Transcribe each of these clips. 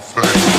flesh.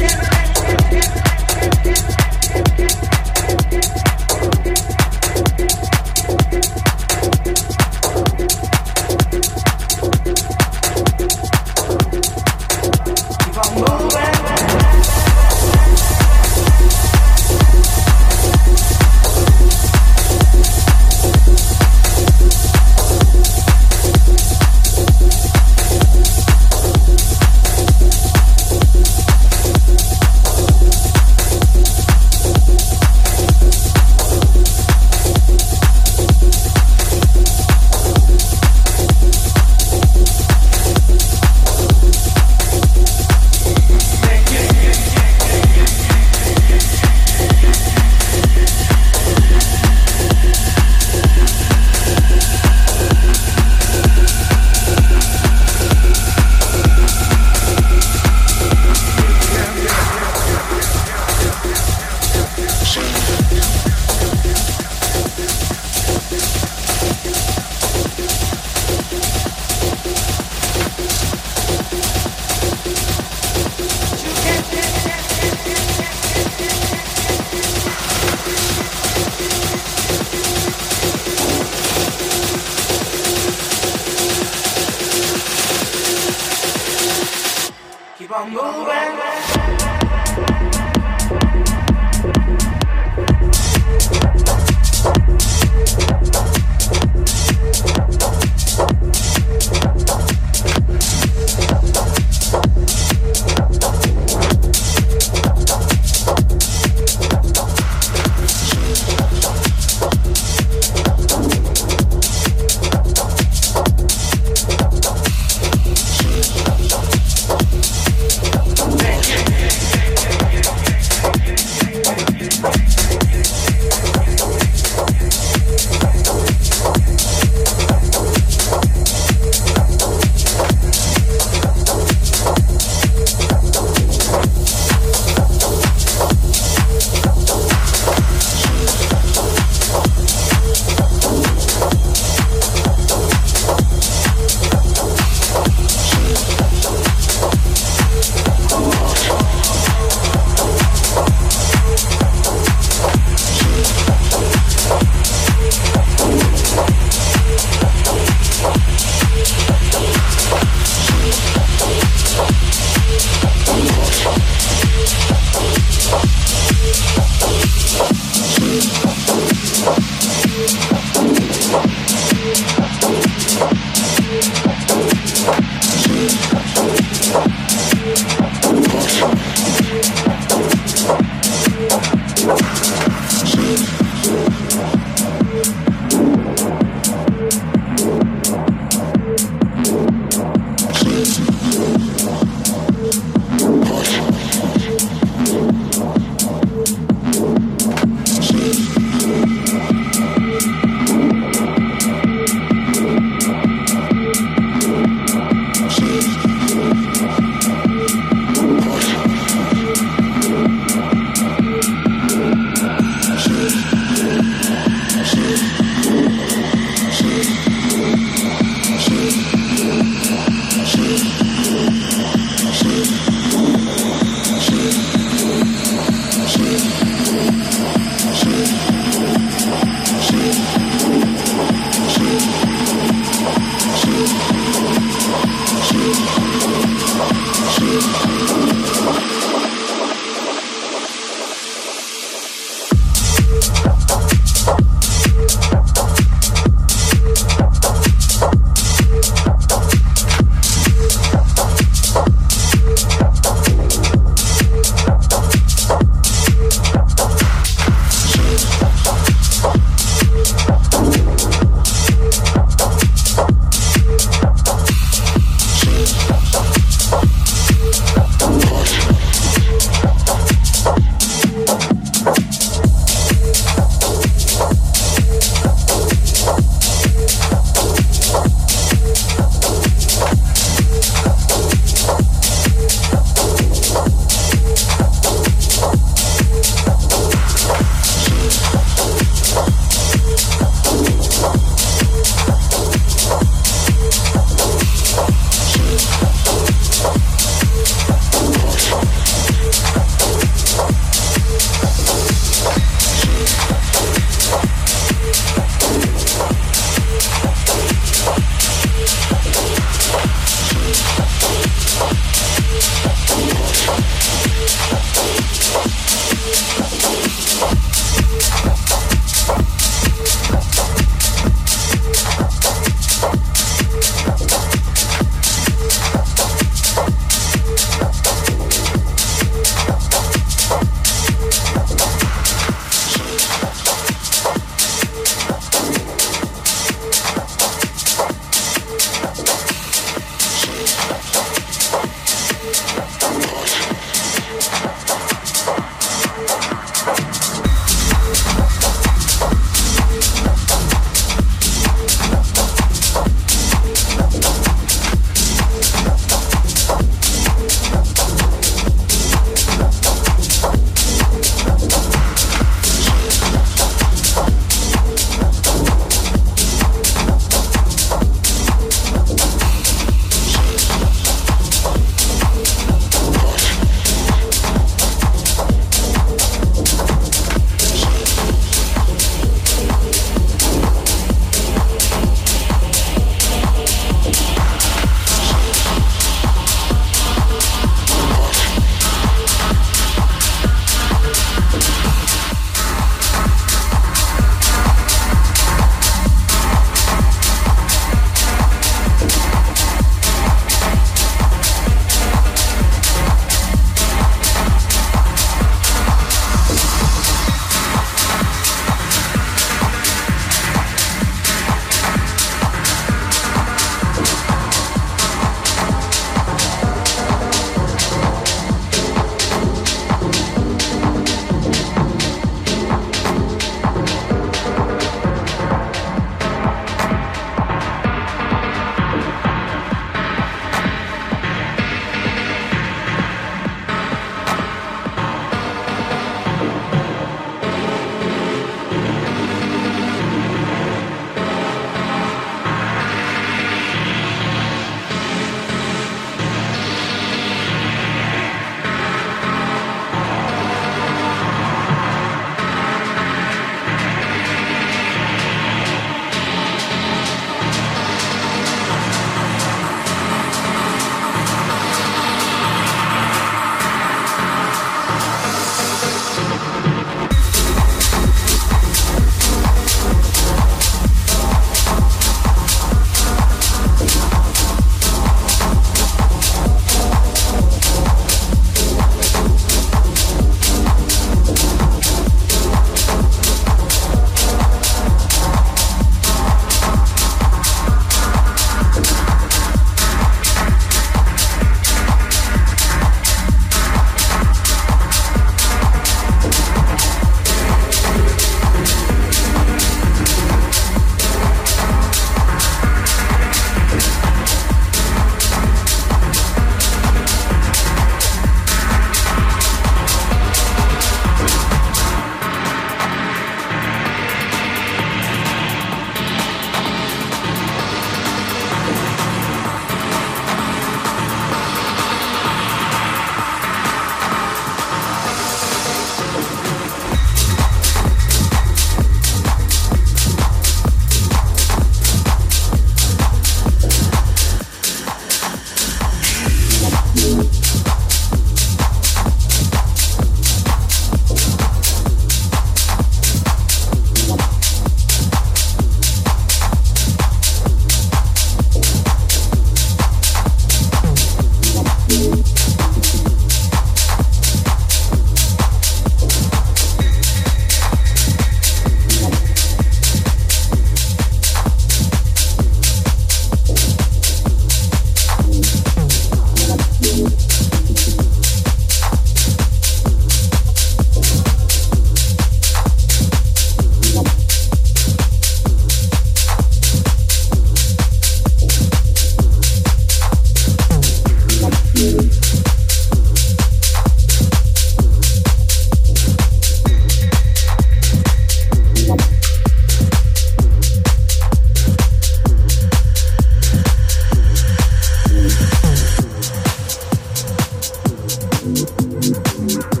Thank